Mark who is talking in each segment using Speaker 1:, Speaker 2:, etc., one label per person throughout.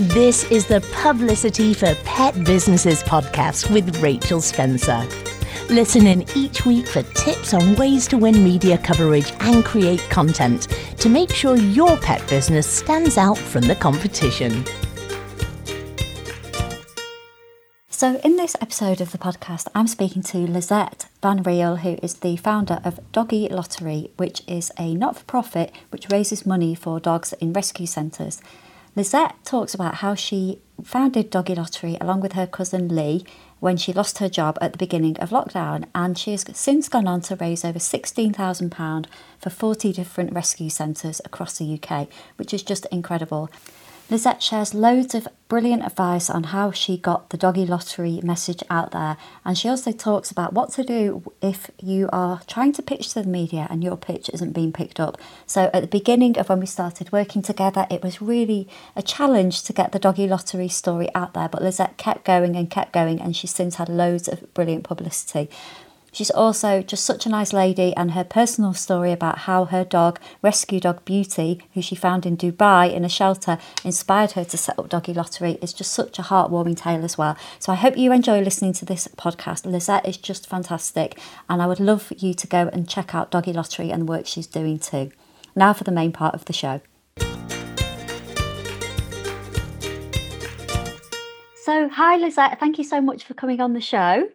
Speaker 1: This is the Publicity for Pet Businesses podcast with Rachel Spencer. Listen in each week for tips on ways to win media coverage and create content to make sure your pet business stands out from the competition.
Speaker 2: So, in this episode of the podcast, I'm speaking to Lizette Van Riel, who is the founder of Doggy Lottery, which is a not for profit which raises money for dogs in rescue centres. Lizette talks about how she founded Doggy Lottery along with her cousin Lee when she lost her job at the beginning of lockdown, and she has since gone on to raise over £16,000 for 40 different rescue centres across the UK, which is just incredible. Lizette shares loads of brilliant advice on how she got the doggy lottery message out there, and she also talks about what to do if you are trying to pitch to the media and your pitch isn't being picked up. So, at the beginning of when we started working together, it was really a challenge to get the doggy lottery story out there, but Lizette kept going and kept going, and she's since had loads of brilliant publicity. She's also just such a nice lady, and her personal story about how her dog, rescue dog Beauty, who she found in Dubai in a shelter, inspired her to set up Doggy Lottery, is just such a heartwarming tale as well. So I hope you enjoy listening to this podcast. Lizette is just fantastic, and I would love for you to go and check out Doggy Lottery and the work she's doing too. Now for the main part of the show. So, hi Lizette, thank you so much for coming on the show.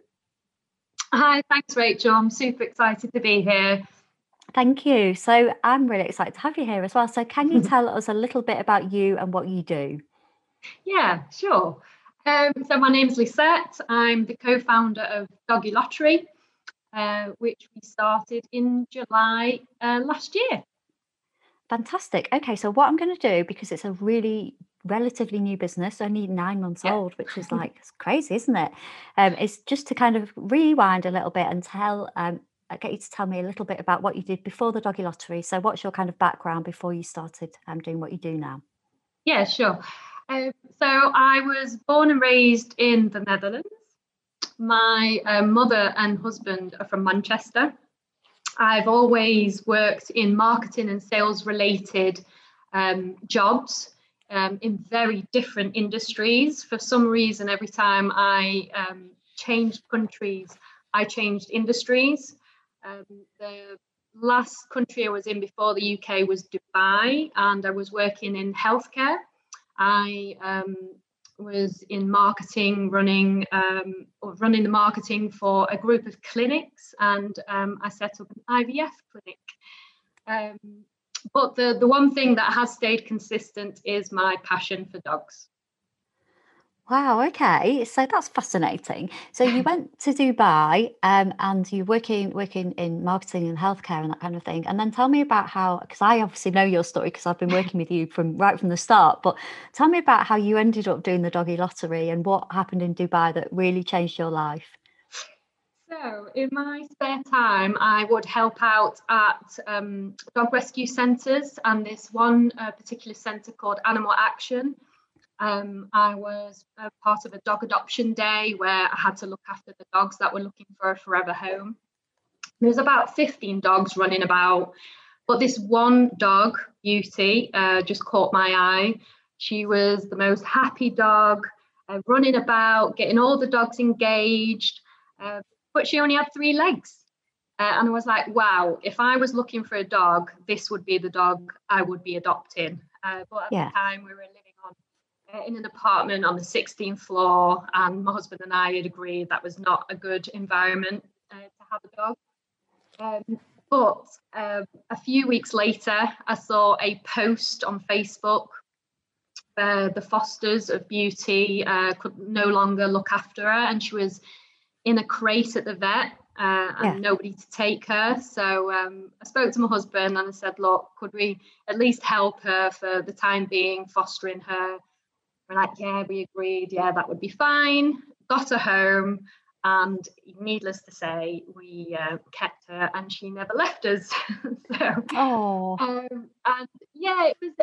Speaker 3: Hi, thanks, Rachel. I'm super excited to be here.
Speaker 2: Thank you. So I'm really excited to have you here as well. So can you tell us a little bit about you and what you do?
Speaker 3: Yeah, sure. Um, so my name's Lizette. I'm the co-founder of Doggy Lottery, uh, which we started in July uh, last year.
Speaker 2: Fantastic. Okay, so what I'm going to do because it's a really relatively new business, only nine months yeah. old, which is like crazy, isn't it? Um, it's just to kind of rewind a little bit and tell, um, uh, get you to tell me a little bit about what you did before the doggy lottery. So, what's your kind of background before you started um, doing what you do now?
Speaker 3: Yeah, sure. Um, so, I was born and raised in the Netherlands. My uh, mother and husband are from Manchester. I've always worked in marketing and sales related um, jobs um, in very different industries. For some reason, every time I um, changed countries, I changed industries. Um, the last country I was in before the UK was Dubai, and I was working in healthcare. I um, was in marketing, running um, running the marketing for a group of clinics, and um, I set up an IVF clinic. But the, the one thing that has stayed consistent is my passion for dogs.
Speaker 2: Wow, okay. So that's fascinating. So you went to Dubai um, and you're working working in marketing and healthcare and that kind of thing. And then tell me about how because I obviously know your story because I've been working with you from right from the start, but tell me about how you ended up doing the doggy lottery and what happened in Dubai that really changed your life.
Speaker 3: So, in my spare time, I would help out at um, dog rescue centres and this one uh, particular centre called Animal Action. Um, I was a part of a dog adoption day where I had to look after the dogs that were looking for a forever home. There was about 15 dogs running about, but this one dog, Beauty, uh, just caught my eye. She was the most happy dog, uh, running about, getting all the dogs engaged. Uh, but she only had three legs. Uh, and I was like, wow, if I was looking for a dog, this would be the dog I would be adopting. Uh, but at yeah. the time, we were living on uh, in an apartment on the 16th floor, and my husband and I had agreed that was not a good environment uh, to have a dog. Um, but um, a few weeks later, I saw a post on Facebook where the fosters of Beauty uh, could no longer look after her, and she was in a crate at the vet uh, and yeah. nobody to take her. So um, I spoke to my husband and I said, look, could we at least help her for the time being, fostering her? We're like, yeah, we agreed. Yeah, that would be fine. Got her home. And needless to say, we uh, kept her and she never left us. so,
Speaker 2: oh.
Speaker 3: Um, and yeah, it was.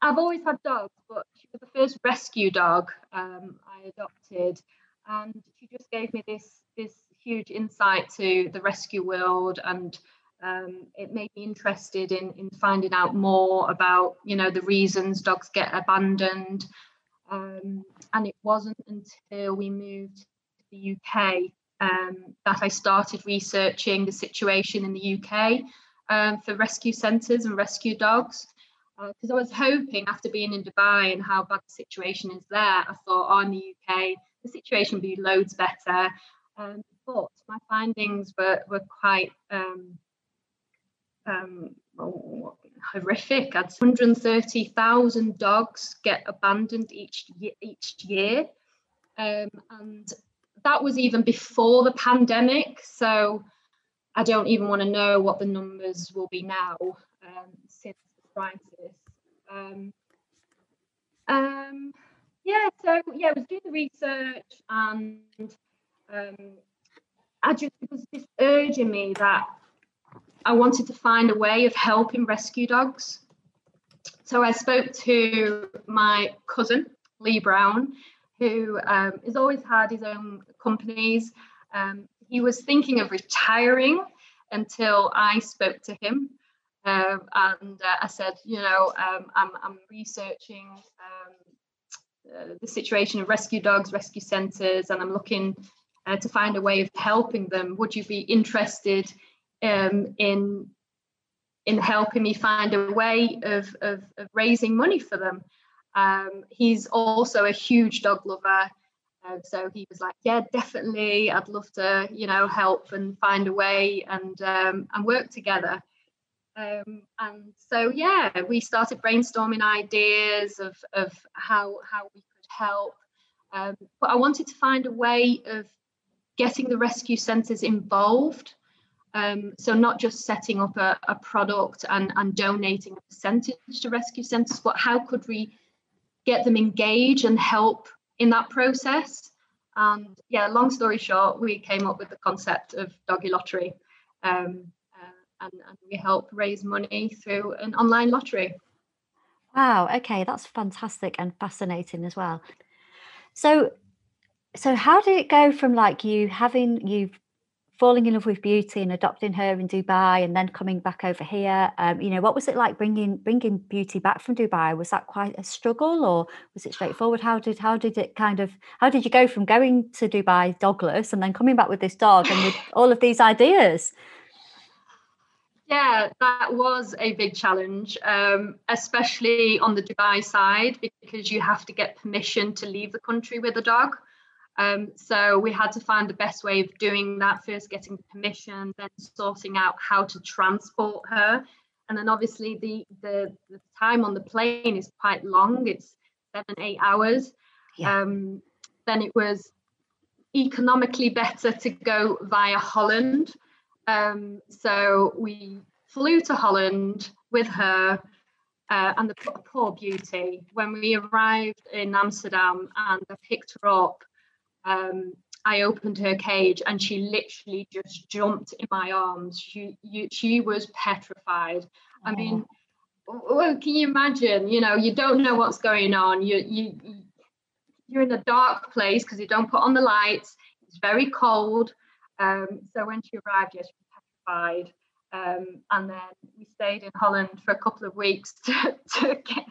Speaker 3: I've always had dogs, but she was the first rescue dog um, I adopted and she just gave me this this huge insight to the rescue world and Um, it made me interested in, in finding out more about, you know, the reasons dogs get abandoned. Um, and it wasn't until we moved to the UK um, that I started researching the situation in the UK um, for rescue centres and rescue dogs. Because uh, I was hoping after being in Dubai and how bad the situation is there, I thought, oh, in the UK, the situation would be loads better. Um, but my findings were, were quite um, um, oh, horrific. 130,000 dogs get abandoned each each year, um, and that was even before the pandemic. So I don't even want to know what the numbers will be now um, since the crisis. Um, um, yeah, so yeah, I was doing the research and um, I just it was this urging me that I wanted to find a way of helping rescue dogs. So I spoke to my cousin, Lee Brown, who um, has always had his own companies. Um, he was thinking of retiring until I spoke to him. Um, and uh, I said, you know, um, I'm, I'm, researching um, uh, the situation of rescue dogs, rescue centres, and I'm looking uh, to find a way of helping them. Would you be interested um, in in helping me find a way of, of, of raising money for them. Um, he's also a huge dog lover. Uh, so he was like, yeah, definitely. I'd love to, you know, help and find a way and um, and work together. Um, and so yeah, we started brainstorming ideas of of how how we could help. Um, but I wanted to find a way of getting the rescue centres involved um, so not just setting up a, a product and, and donating a percentage to rescue centres, but how could we get them engaged and help in that process? And yeah, long story short, we came up with the concept of doggy lottery. Um, and, and we help raise money through an online lottery.
Speaker 2: Wow, okay, that's fantastic and fascinating as well. So so how did it go from like you having you've falling in love with beauty and adopting her in Dubai and then coming back over here. Um, you know, what was it like bringing bringing beauty back from Dubai? Was that quite a struggle, or was it straightforward? How did how did it kind of how did you go from going to Dubai dogless and then coming back with this dog and with all of these ideas?
Speaker 3: Yeah, that was a big challenge, um, especially on the Dubai side, because you have to get permission to leave the country with a dog. Um, so we had to find the best way of doing that first getting permission then sorting out how to transport her and then obviously the, the, the time on the plane is quite long it's seven eight hours yeah. um, then it was economically better to go via holland um, so we flew to holland with her uh, and the poor beauty when we arrived in amsterdam and i picked her up um, I opened her cage and she literally just jumped in my arms. She you, she was petrified. I mean, well, can you imagine? You know, you don't know what's going on. You you you're in a dark place because you don't put on the lights. It's very cold. Um, so when she arrived, yes, petrified. Um, and then we stayed in Holland for a couple of weeks to, to get,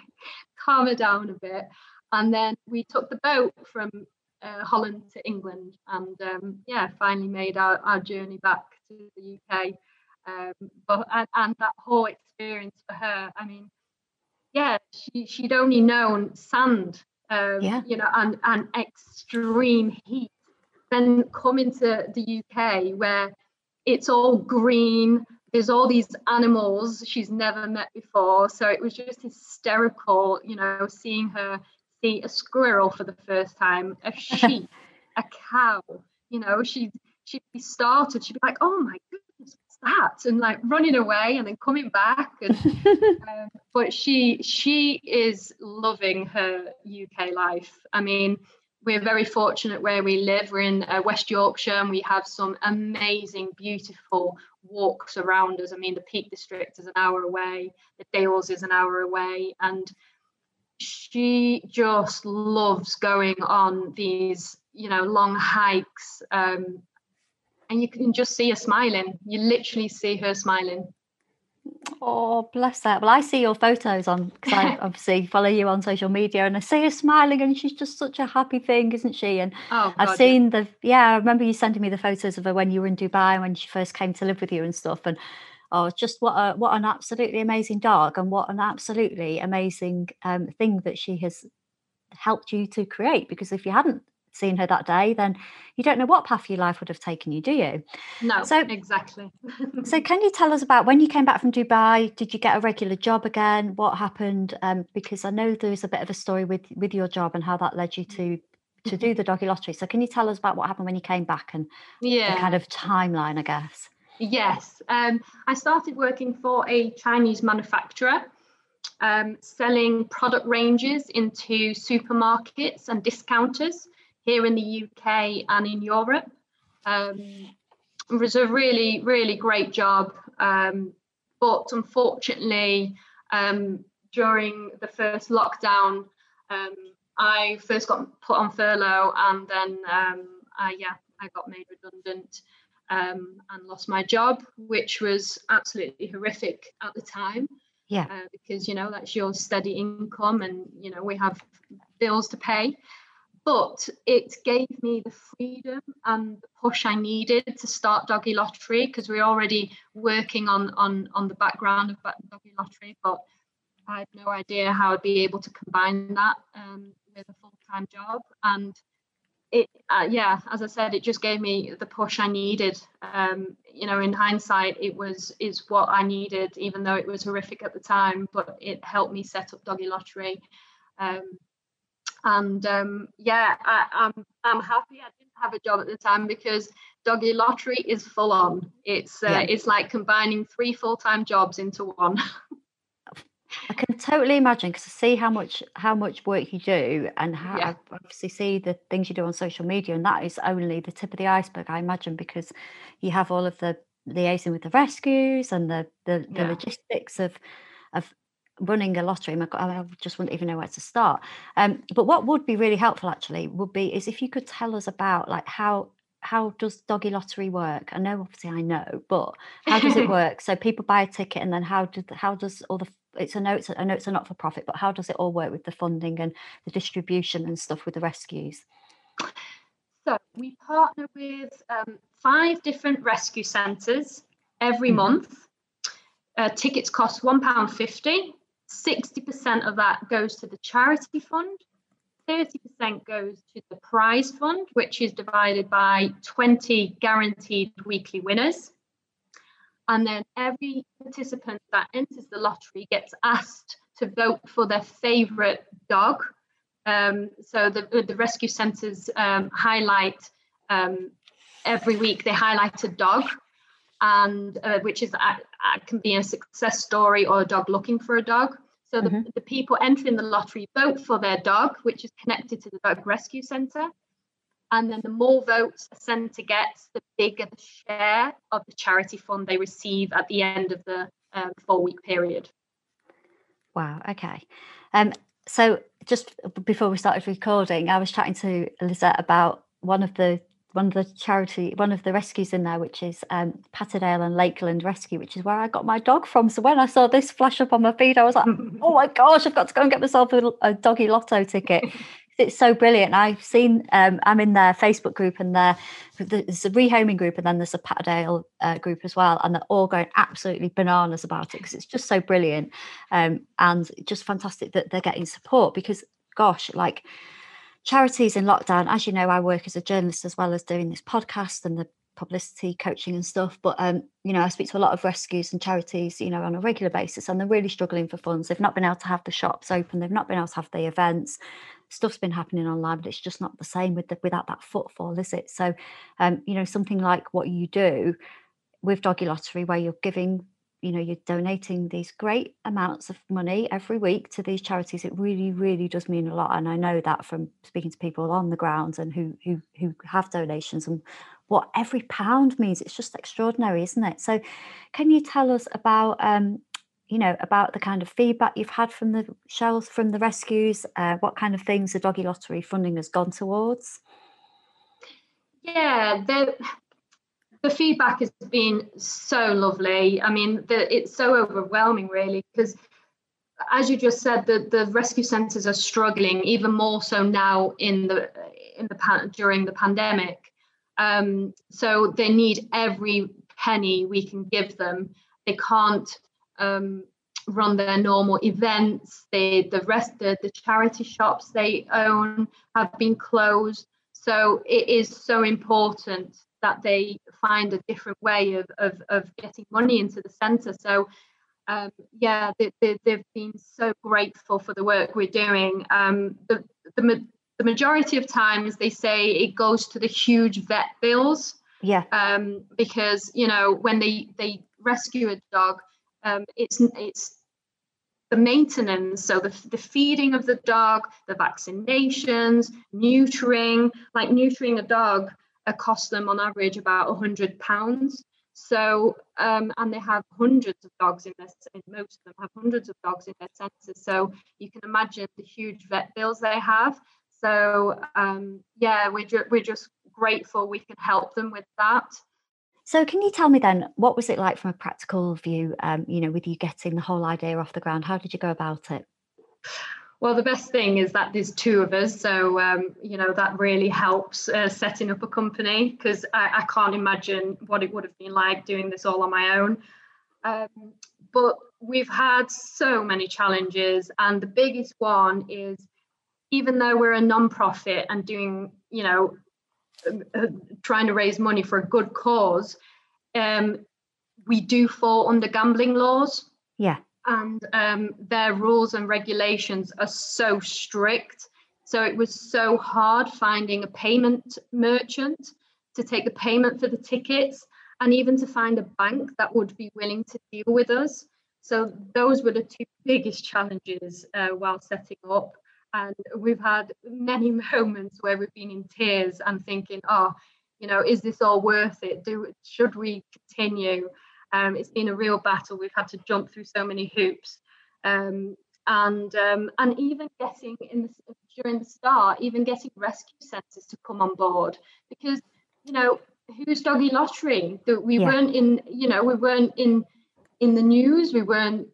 Speaker 3: calm her down a bit. And then we took the boat from uh, Holland to England, and um, yeah, finally made our, our journey back to the UK. Um, but and, and, that whole experience for her, I mean, yeah, she she'd only known sand, um, yeah. you know, and and extreme heat. Then come into the UK where it's all green. There's all these animals she's never met before, so it was just hysterical, you know, seeing her see a squirrel for the first time, a sheep, a cow. You know, she'd, she'd be startled. She'd be like, "Oh my goodness, what's that?" And like running away and then coming back. And um, but she she is loving her UK life. I mean, we're very fortunate where we live. We're in uh, West Yorkshire and we have some amazing, beautiful walks around us. I mean, the Peak District is an hour away, the Dales is an hour away, and she just loves going on these, you know, long hikes. Um, and you can just see her smiling. You literally see her smiling.
Speaker 2: Oh, bless that. Well, I see your photos on because I obviously follow you on social media and I see her smiling and she's just such a happy thing, isn't she? And oh, I've seen yeah. the, yeah, I remember you sending me the photos of her when you were in Dubai when she first came to live with you and stuff. And oh, just what a, what an absolutely amazing dog and what an absolutely amazing um, thing that she has helped you to create. Because if you hadn't seen her that day, then you don't know what path your life would have taken you, do you?
Speaker 3: No, so exactly.
Speaker 2: so, can you tell us about when you came back from Dubai? Did you get a regular job again? What happened? Um, because I know there is a bit of a story with with your job and how that led you to to do the doggy lottery. So, can you tell us about what happened when you came back and yeah. the kind of timeline, I guess?
Speaker 3: Yes, um, I started working for a Chinese manufacturer. Um, selling product ranges into supermarkets and discounters here in the UK and in Europe. Um, it was a really, really great job. Um, but unfortunately, um, during the first lockdown, um, I first got put on furlough and then, um, I, yeah, I got made redundant um, and lost my job, which was absolutely horrific at the time.
Speaker 2: Yeah. Uh,
Speaker 3: because, you know, that's your steady income and, you know, we have bills to pay but it gave me the freedom and the push I needed to start Doggy Lottery because we are already working on on on the background of Doggy Lottery, but I had no idea how I'd be able to combine that um, with a full time job. And it, uh, yeah, as I said, it just gave me the push I needed. Um, you know, in hindsight, it was is what I needed, even though it was horrific at the time. But it helped me set up Doggy Lottery. Um, and um, yeah, I, am I'm, I'm happy I didn't have a job at the time because doggy lottery is full on. It's uh, yeah. it's like combining three full time jobs into one.
Speaker 2: I can totally imagine because I see how much how much work you do and how yeah. I obviously see the things you do on social media and that is only the tip of the iceberg I imagine because you have all of the liaising with the rescues and the the, the yeah. logistics of of running a lottery, I just wouldn't even know where to start. Um, but what would be really helpful actually would be is if you could tell us about like how how does doggy lottery work? I know obviously I know, but how does it work? So people buy a ticket and then how did how does all the it's a it's a, I know it's a not for profit, but how does it all work with the funding and the distribution and stuff with the rescues?
Speaker 3: So we partner with um, five different rescue centres every mm-hmm. month. Uh, tickets cost one pound fifty 60% of that goes to the charity fund, 30% goes to the prize fund, which is divided by 20 guaranteed weekly winners. And then every participant that enters the lottery gets asked to vote for their favourite dog. Um, so the, the rescue centres um, highlight um, every week, they highlight a dog and uh, which is uh, uh, can be a success story or a dog looking for a dog. So the, mm-hmm. the people entering the lottery vote for their dog, which is connected to the dog rescue centre. And then the more votes a centre gets, the bigger the share of the charity fund they receive at the end of the um, four week period.
Speaker 2: Wow. Okay. Um, so just before we started recording, I was chatting to Lizette about one of the one of the charity, one of the rescues in there, which is um, Patterdale and Lakeland Rescue, which is where I got my dog from. So when I saw this flash up on my feed, I was like, oh my gosh, I've got to go and get myself a, a doggy lotto ticket. it's so brilliant. I've seen, um, I'm in their Facebook group and there, there's a rehoming group and then there's a Patterdale uh, group as well. And they're all going absolutely bananas about it because it's just so brilliant um, and just fantastic that they're getting support because, gosh, like, charities in lockdown, as you know, I work as a journalist as well as doing this podcast and the publicity coaching and stuff. But um, you know, I speak to a lot of rescues and charities, you know, on a regular basis, and they're really struggling for funds. They've not been able to have the shops open, they've not been able to have the events. Stuff's been happening online, but it's just not the same with the, without that footfall, is it? So, um, you know, something like what you do with Doggy Lottery, where you're giving you know you're donating these great amounts of money every week to these charities it really really does mean a lot and i know that from speaking to people on the ground and who who who have donations and what every pound means it's just extraordinary isn't it? So can you tell us about um you know about the kind of feedback you've had from the shells from the rescues uh, what kind of things the doggy lottery funding has gone towards?
Speaker 3: Yeah the feedback has been so lovely. I mean, the, it's so overwhelming, really, because as you just said, the, the rescue centres are struggling even more so now in the in the during the pandemic. Um, so they need every penny we can give them. They can't um, run their normal events. They the rest the, the charity shops they own have been closed. So it is so important that they find a different way of, of, of getting money into the centre. So um, yeah, they, they, have been so grateful for the work we're doing. Um, the, the, the majority of times they say it goes to the huge vet bills.
Speaker 2: Yeah.
Speaker 3: Um, because you know when they they rescue a dog, um, it's it's the maintenance, so the, the feeding of the dog, the vaccinations, neutering, like neutering a dog, uh, costs them on average about a hundred pounds. So, um, and they have hundreds of dogs in their, most of them have hundreds of dogs in their centres. So you can imagine the huge vet bills they have. So, um, yeah, we're, ju- we're just grateful we can help them with that.
Speaker 2: So, can you tell me then, what was it like from a practical view, um, you know, with you getting the whole idea off the ground? How did you go about it?
Speaker 3: Well, the best thing is that there's two of us, so um, you know that really helps uh, setting up a company because I, I, can't imagine what it would have been like doing this all on my own. Um, but we've had so many challenges, and the biggest one is even though we're a non-profit and doing, you know, uh, trying to raise money for a good cause, um, we do fall under gambling laws.
Speaker 2: Yeah
Speaker 3: and um, their rules and regulations are so strict. So it was so hard finding a payment merchant to take the payment for the tickets and even to find a bank that would be willing to deal with us. So those were the two biggest challenges uh, while setting up. And we've had many moments where we've been in tears and thinking, oh, you know, is this all worth it? Do should we continue? Um, it's been a real battle. We've had to jump through so many hoops. Um, and um, and even getting in the, during the start, even getting rescue centres to come on board because you know who's doggy lottery that we yeah. weren't in you know we weren't in in the news we weren't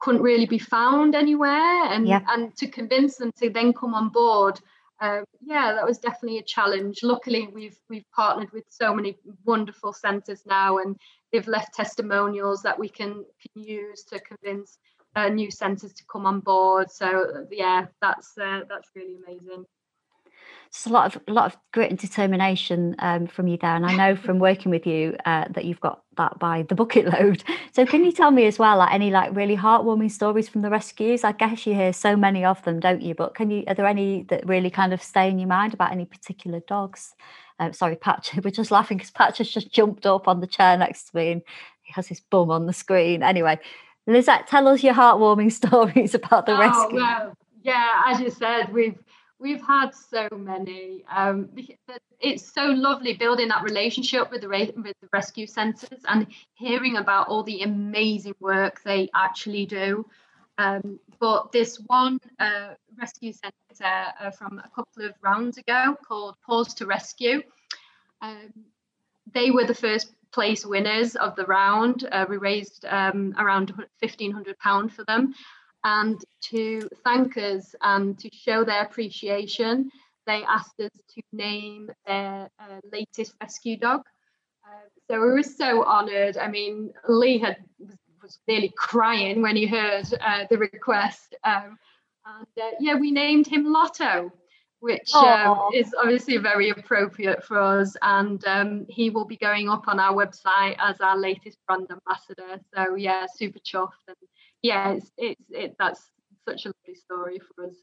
Speaker 3: couldn't really be found anywhere and yeah. and to convince them to then come on board um, yeah that was definitely a challenge luckily we've we've partnered with so many wonderful centres now and they've left testimonials that we can, can use to convince uh, new centres to come on board. So yeah, that's uh, that's really amazing.
Speaker 2: It's a lot of a lot of grit and determination um, from you there, and I know from working with you uh, that you've got that by the bucket load. So can you tell me as well, like any like really heartwarming stories from the rescues? I guess you hear so many of them, don't you? But can you are there any that really kind of stay in your mind about any particular dogs? Uh, sorry, Patch. We're just laughing because Patch has just jumped up on the chair next to me and he has his bum on the screen. Anyway, Lizette, tell us your heartwarming stories about the oh, rescue.
Speaker 3: Well, yeah, as you said, we've we've had so many. Um, it's so lovely building that relationship with the with the rescue centres and hearing about all the amazing work they actually do. Um, but this one uh, rescue centre uh, from a couple of rounds ago called Paws to Rescue, um, they were the first place winners of the round. Uh, we raised um, around £1,500 for them. And to thank us and to show their appreciation, they asked us to name their uh, latest rescue dog. Uh, so we were so honoured. I mean, Lee had was nearly crying when he heard uh, the request. Um, and uh, yeah, we named him Lotto, which um, is obviously very appropriate for us. And um, he will be going up on our website as our latest brand ambassador. So yeah, super chuffed. And yeah, it's, it's it, that's such a lovely story for us.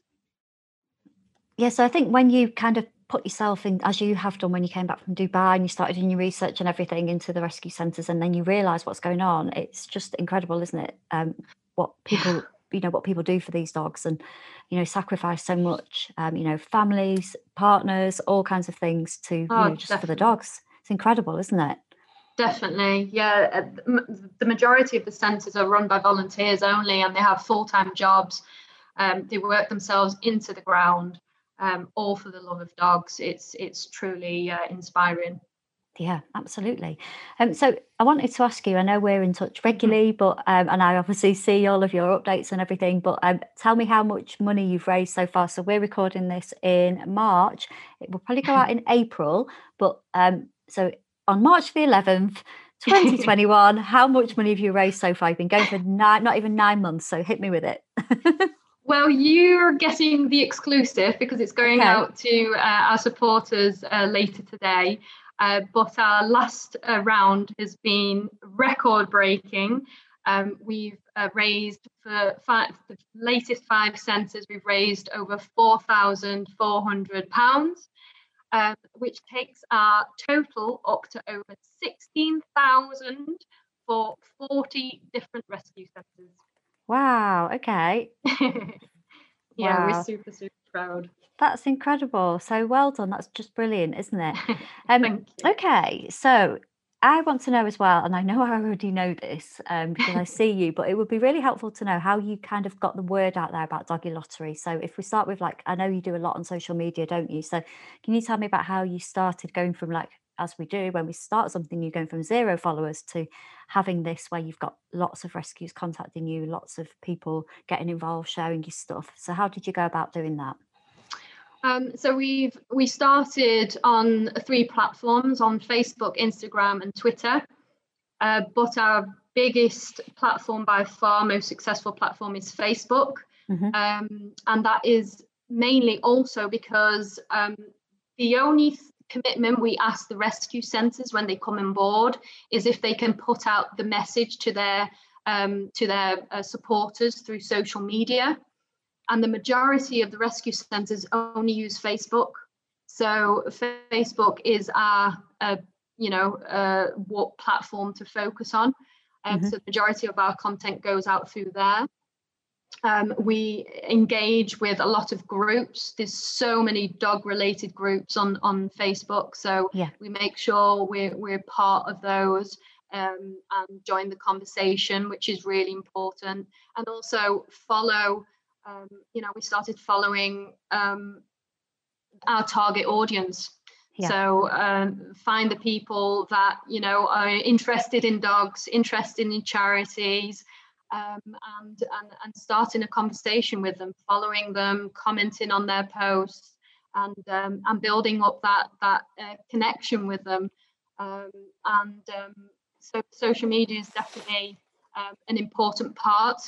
Speaker 2: Yeah, so I think when you kind of put yourself in, as you have done when you came back from Dubai and you started doing your research and everything into the rescue centres, and then you realise what's going on. It's just incredible, isn't it? Um, what people, you know, what people do for these dogs, and you know, sacrifice so much. Um, you know, families, partners, all kinds of things to oh, you know, just definitely. for the dogs. It's incredible, isn't it?
Speaker 3: Definitely, yeah. Uh, the majority of the centres are run by volunteers only, and they have full time jobs. Um, they work themselves into the ground um, all for the love of dogs. It's it's truly uh, inspiring.
Speaker 2: Yeah, absolutely. Um, so I wanted to ask you. I know we're in touch mm-hmm. regularly, but um, and I obviously see all of your updates and everything. But um, tell me how much money you've raised so far. So we're recording this in March. It will probably go out in April. But um, so on March the eleventh, 2021, how much money have you raised so far? You've been going for nine, not even nine months. So hit me with it.
Speaker 3: Well, you're getting the exclusive because it's going okay. out to uh, our supporters uh, later today. Uh, but our last uh, round has been record breaking. Um, we've uh, raised for five, the latest five centres, we've raised over £4,400, um, which takes our total up to over 16,000 for 40 different rescue centres.
Speaker 2: Wow. Okay.
Speaker 3: yeah, wow. we're super, super proud.
Speaker 2: That's incredible. So well done. That's just brilliant, isn't it? Um, okay. So I want to know as well, and I know I already know this um, because I see you, but it would be really helpful to know how you kind of got the word out there about Doggy Lottery. So if we start with like, I know you do a lot on social media, don't you? So can you tell me about how you started going from like as we do when we start something, you're going from zero followers to having this where you've got lots of rescues contacting you, lots of people getting involved, sharing your stuff. So, how did you go about doing that?
Speaker 3: Um, so we've we started on three platforms on Facebook, Instagram, and Twitter. Uh, but our biggest platform by far, most successful platform is Facebook, mm-hmm. um, and that is mainly also because um, the only commitment we ask the rescue centres when they come on board is if they can put out the message to their um, to their uh, supporters through social media. And the majority of the rescue centres only use Facebook. So Facebook is our uh, you know uh, what platform to focus on. Um, mm-hmm. So the majority of our content goes out through there. Um, we engage with a lot of groups. There's so many dog related groups on, on Facebook. So yeah. we make sure we're, we're part of those um, and join the conversation, which is really important. And also follow, um, you know, we started following um, our target audience. Yeah. So um, find the people that, you know, are interested in dogs, interested in charities, um, and, and, and starting a conversation with them, following them, commenting on their posts, and um, and building up that that uh, connection with them. Um, and um, so social media is definitely um, an important part.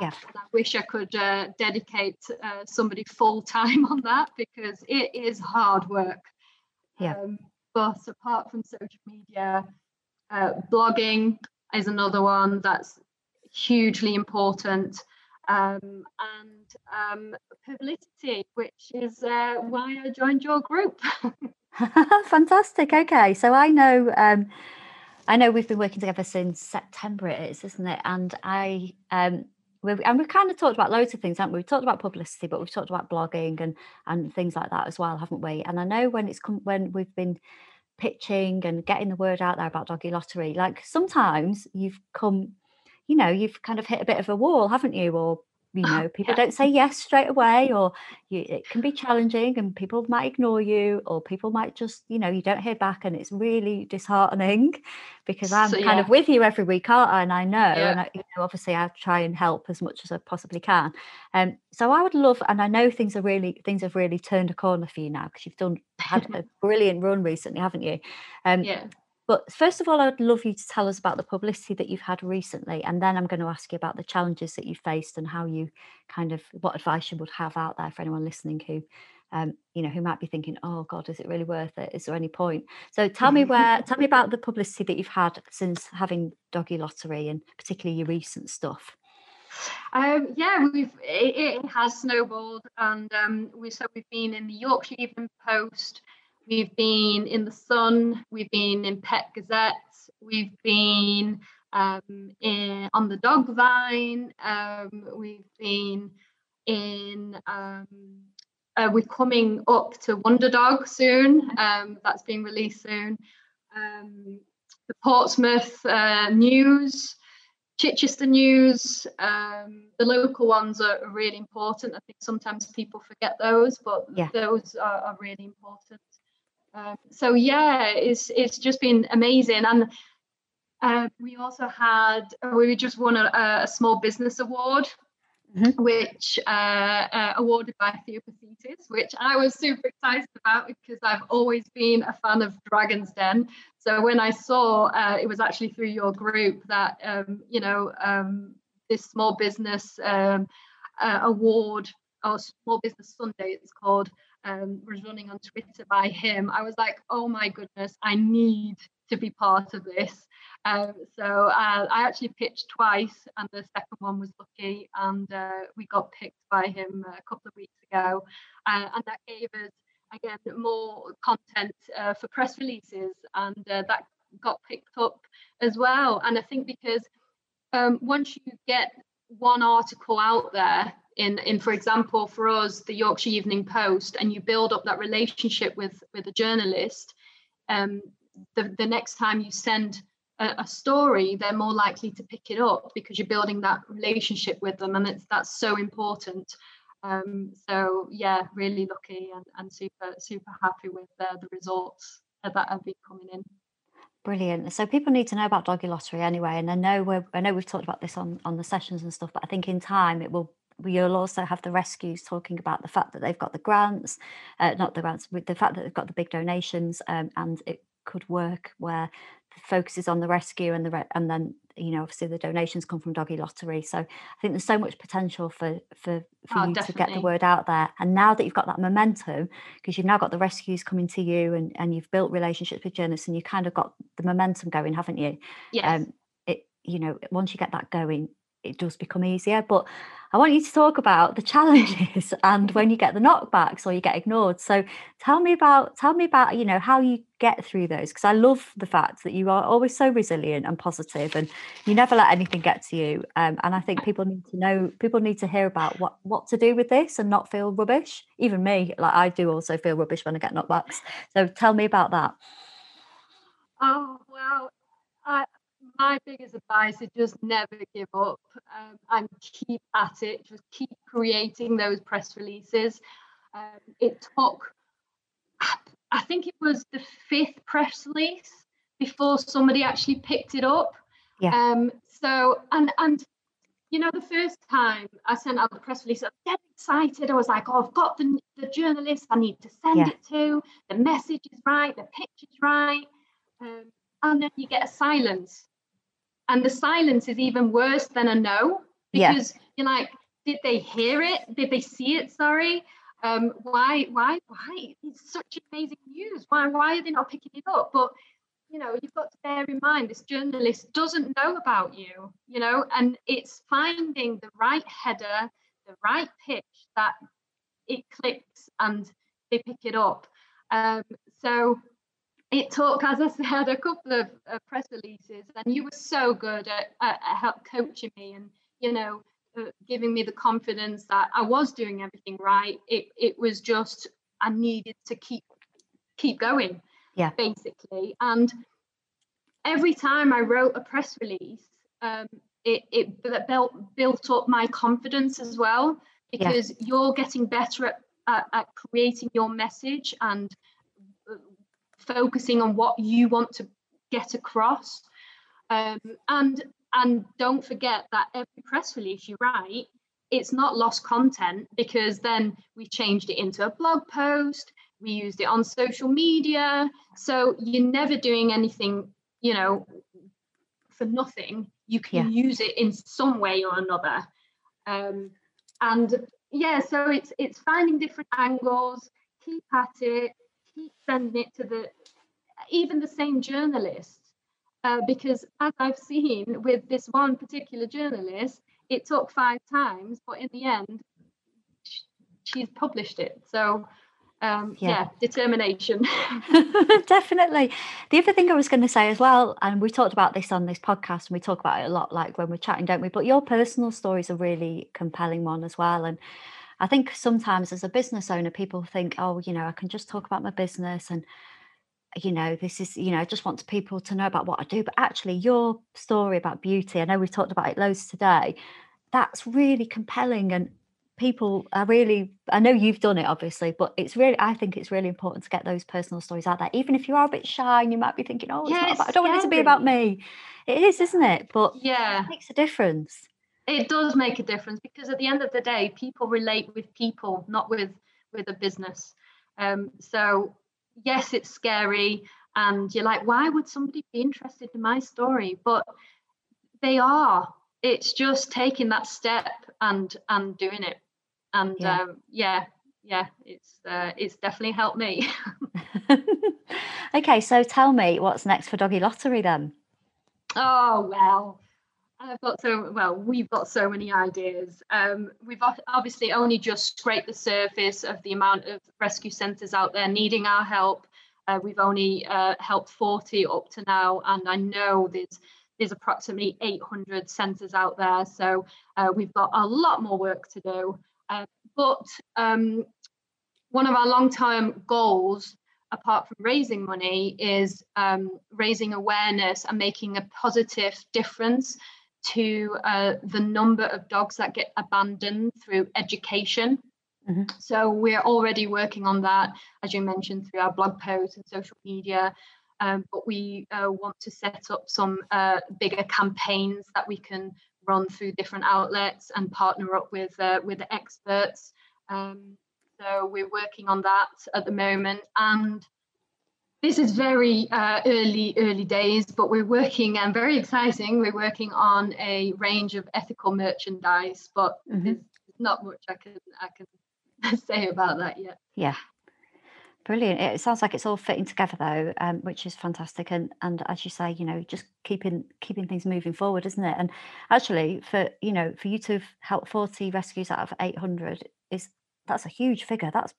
Speaker 2: Yeah.
Speaker 3: And I wish I could uh, dedicate uh, somebody full time on that because it is hard work.
Speaker 2: Yeah.
Speaker 3: Um, but apart from social media, uh, blogging is another one that's hugely important. Um, and um, publicity, which is uh, why I joined your group.
Speaker 2: Fantastic. Okay, so I know, um, I know we've been working together since September. It is, isn't it? And I, um, we've, and we've kind of talked about loads of things, haven't we? We've talked about publicity, but we've talked about blogging and and things like that as well, haven't we? And I know when it's come when we've been pitching and getting the word out there about Doggy Lottery, like sometimes you've come you know you've kind of hit a bit of a wall haven't you or you oh, know people don't say yes straight away or you, it can be challenging and people might ignore you or people might just you know you don't hear back and it's really disheartening because i'm so, kind of with you every week aren't i? And i know yeah. and I, you know obviously i try and help as much as i possibly can. Um so i would love and i know things are really things have really turned a corner for you now because you've done had a brilliant run recently haven't you?
Speaker 3: Um yeah
Speaker 2: but first of all, I'd love you to tell us about the publicity that you've had recently, and then I'm going to ask you about the challenges that you faced and how you kind of what advice you would have out there for anyone listening who, um, you know, who might be thinking, "Oh God, is it really worth it? Is there any point?" So tell me where, tell me about the publicity that you've had since having Doggy Lottery, and particularly your recent stuff.
Speaker 3: Um, yeah, we've it, it, has snowballed, and um, we so we've been in the Yorkshire Evening Post. We've been in the Sun, we've been in Pet Gazette, we've been um, in, on the Dog Vine, um, we've been in, um, uh, we're coming up to Wonder Dog soon, um, that's being released soon. Um, the Portsmouth uh, News, Chichester News, um, the local ones are really important. I think sometimes people forget those, but yeah. those are, are really important. Um, so yeah, it's it's just been amazing, and uh, we also had we just won a, a small business award Mm-hmm. which uh, uh, awarded by Theo Paphitis, which I was super excited about because I've always been a fan of Dragon's Den. So when I saw uh, it was actually through your group that um, you know um, this small business um, uh, award or small business Sunday it's called um, was running on Twitter by him. I was like, oh my goodness, I need to be part of this. Um, so uh, I actually pitched twice, and the second one was lucky, and uh, we got picked by him a couple of weeks ago, uh, and that gave us again more content uh, for press releases, and uh, that got picked up as well. And I think because um, once you get one article out there in in for example for us the yorkshire evening post and you build up that relationship with with a journalist um, the, the next time you send a, a, story, they're more likely to pick it up because you're building that relationship with them, and it's that's so important. Um, so yeah, really lucky and, and super super happy with uh, the results that have been coming in.
Speaker 2: Brilliant. So people need to know about Doggy Lottery anyway, and I know we I know we've talked about this on on the sessions and stuff, but I think in time it will we'll also have the rescues talking about the fact that they've got the grants, uh, not the grants, the fact that they've got the big donations, um, and it could work where the focus is on the rescue and the re- and then you know obviously the donations come from doggy lottery so i think there's so much potential for for for oh, you definitely. to get the word out there and now that you've got that momentum because you've now got the rescues coming to you and and you've built relationships with journalists and you kind of got the momentum going haven't you
Speaker 3: yes. um
Speaker 2: it you know once you get that going it does become easier but I want you to talk about the challenges and when you get the knockbacks or you get ignored. So tell me about tell me about you know how you get through those because I love the fact that you are always so resilient and positive and you never let anything get to you. Um, and I think people need to know people need to hear about what what to do with this and not feel rubbish. Even me, like I do also feel rubbish when I get knockbacks. So tell me about that.
Speaker 3: Oh wow. I my biggest advice is just never give up um, and keep at it. Just keep creating those press releases. Um, it took, I think it was the fifth press release before somebody actually picked it up.
Speaker 2: Yeah. Um,
Speaker 3: so and and you know the first time I sent out the press release, I was dead excited. I was like, oh, I've got the the journalist I need to send yeah. it to. The message is right. The picture's right. Um, and then you get a silence and the silence is even worse than a no because yeah. you're like did they hear it? Did they see it? Sorry. Um, why why why? It's such amazing news. Why why are they not picking it up? But you know you've got to bear in mind this journalist doesn't know about you you know and it's finding the right header the right pitch that it clicks and they pick it up. Um, so it took, as I said, a couple of uh, press releases, and you were so good at, at, at help coaching me and you know uh, giving me the confidence that I was doing everything right. It it was just I needed to keep keep going,
Speaker 2: yeah,
Speaker 3: basically. And every time I wrote a press release, um, it it built built up my confidence as well because yeah. you're getting better at, at, at creating your message and focusing on what you want to get across. Um, and and don't forget that every press release you write, it's not lost content because then we changed it into a blog post, we used it on social media. So you're never doing anything, you know, for nothing. You can yeah. use it in some way or another. Um, and yeah, so it's it's finding different angles, keep at it, keep sending it to the even the same journalist, uh, because as I've seen with this one particular journalist, it took five times, but in the end, she's published it. So um, yeah. yeah. determination.
Speaker 2: Definitely. The other thing I was going to say as well, and we talked about this on this podcast, and we talk about it a lot, like when we're chatting, don't we? But your personal story is a really compelling one as well, and. I think sometimes as a business owner, people think, oh, you know, I can just talk about my business and you know, this is, you know, I just want people to know about what I do. But actually, your story about beauty, I know we've talked about it loads today, that's really compelling. And people are really i know you've done it obviously but it's really i think it's really important to get those personal stories out there even if you are a bit shy and you might be thinking oh yeah, i don't want it to be about me it is isn't it but yeah it makes a difference
Speaker 3: it does make a difference because at the end of the day people relate with people not with with a business um, so yes it's scary and you're like why would somebody be interested in my story? But they are. It's just taking that step and and doing it. And yeah, um, yeah, yeah it's uh, it's definitely helped me.
Speaker 2: Okay so tell me what's next for doggy lottery then?
Speaker 3: Oh well I've got so well. We've got so many ideas. Um, we've obviously only just scraped the surface of the amount of rescue centres out there needing our help. Uh, we've only uh, helped 40 up to now, and I know there's there's approximately 800 centres out there. So uh, we've got a lot more work to do. Uh, but um, one of our long-term goals, apart from raising money, is um, raising awareness and making a positive difference to uh, the number of dogs that get abandoned through education. Mm-hmm. So we're already working on that, as you mentioned, through our blog posts and social media. Um, but we uh, want to set up some uh, bigger campaigns that we can run through different outlets and partner up with uh, with the experts. Um, so we're working on that at the moment, and this is very uh, early early days, but we're working and very exciting. We're working on a range of ethical merchandise, but mm-hmm. there's not much I can I can say about that yet.
Speaker 2: Yeah, Brilliant. It sounds like it's all fitting together though, um, which is fantastic. And and as you say, you know, just keeping keeping things moving forward, isn't it? And actually, for you know, for you to have helped forty rescues out of eight hundred is that's a huge figure. That's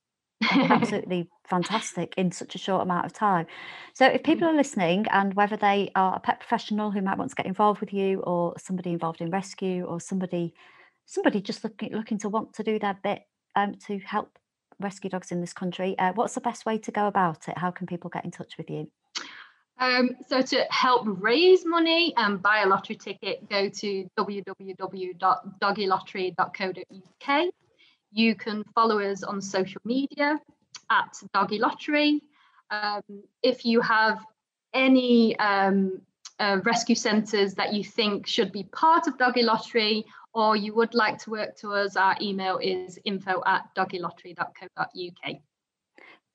Speaker 2: absolutely fantastic in such a short amount of time. So, if people mm. are listening, and whether they are a pet professional who might want to get involved with you, or somebody involved in rescue, or somebody somebody just looking looking to want to do their bit um, to help rescue dogs in this country. Uh, what's the best way to go about it? How can people get in touch with you?
Speaker 3: Um, so to help raise money and buy a lottery ticket, go to www.doggylottery.co.uk. You can follow us on social media at Doggy Lottery. Um, if you have any um, uh, rescue centres that you think should be part of Doggy Lottery or you would like to work to us, our email is info at doggylottery.co.uk.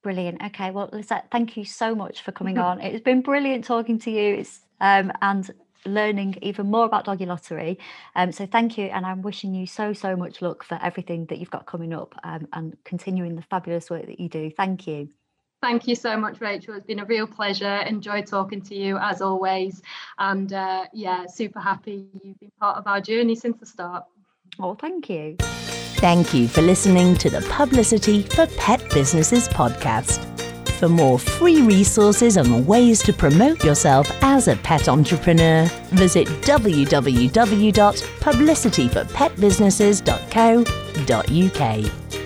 Speaker 2: Brilliant. Okay. Well, Lizette, thank you so much for coming on. It's been brilliant talking to you it's, um, and learning even more about Doggy Lottery. Um, so thank you. And I'm wishing you so, so much luck for everything that you've got coming up um, and continuing the fabulous work that you do. Thank you.
Speaker 3: Thank you so much, Rachel. It's been a real pleasure. Enjoy talking to you as always. And uh, yeah, super happy you've been part of our journey since the start.
Speaker 2: Oh, thank you.
Speaker 1: Thank you for listening to the Publicity for Pet Businesses podcast. For more free resources and ways to promote yourself as a pet entrepreneur, visit www.publicityforpetbusinesses.co.uk.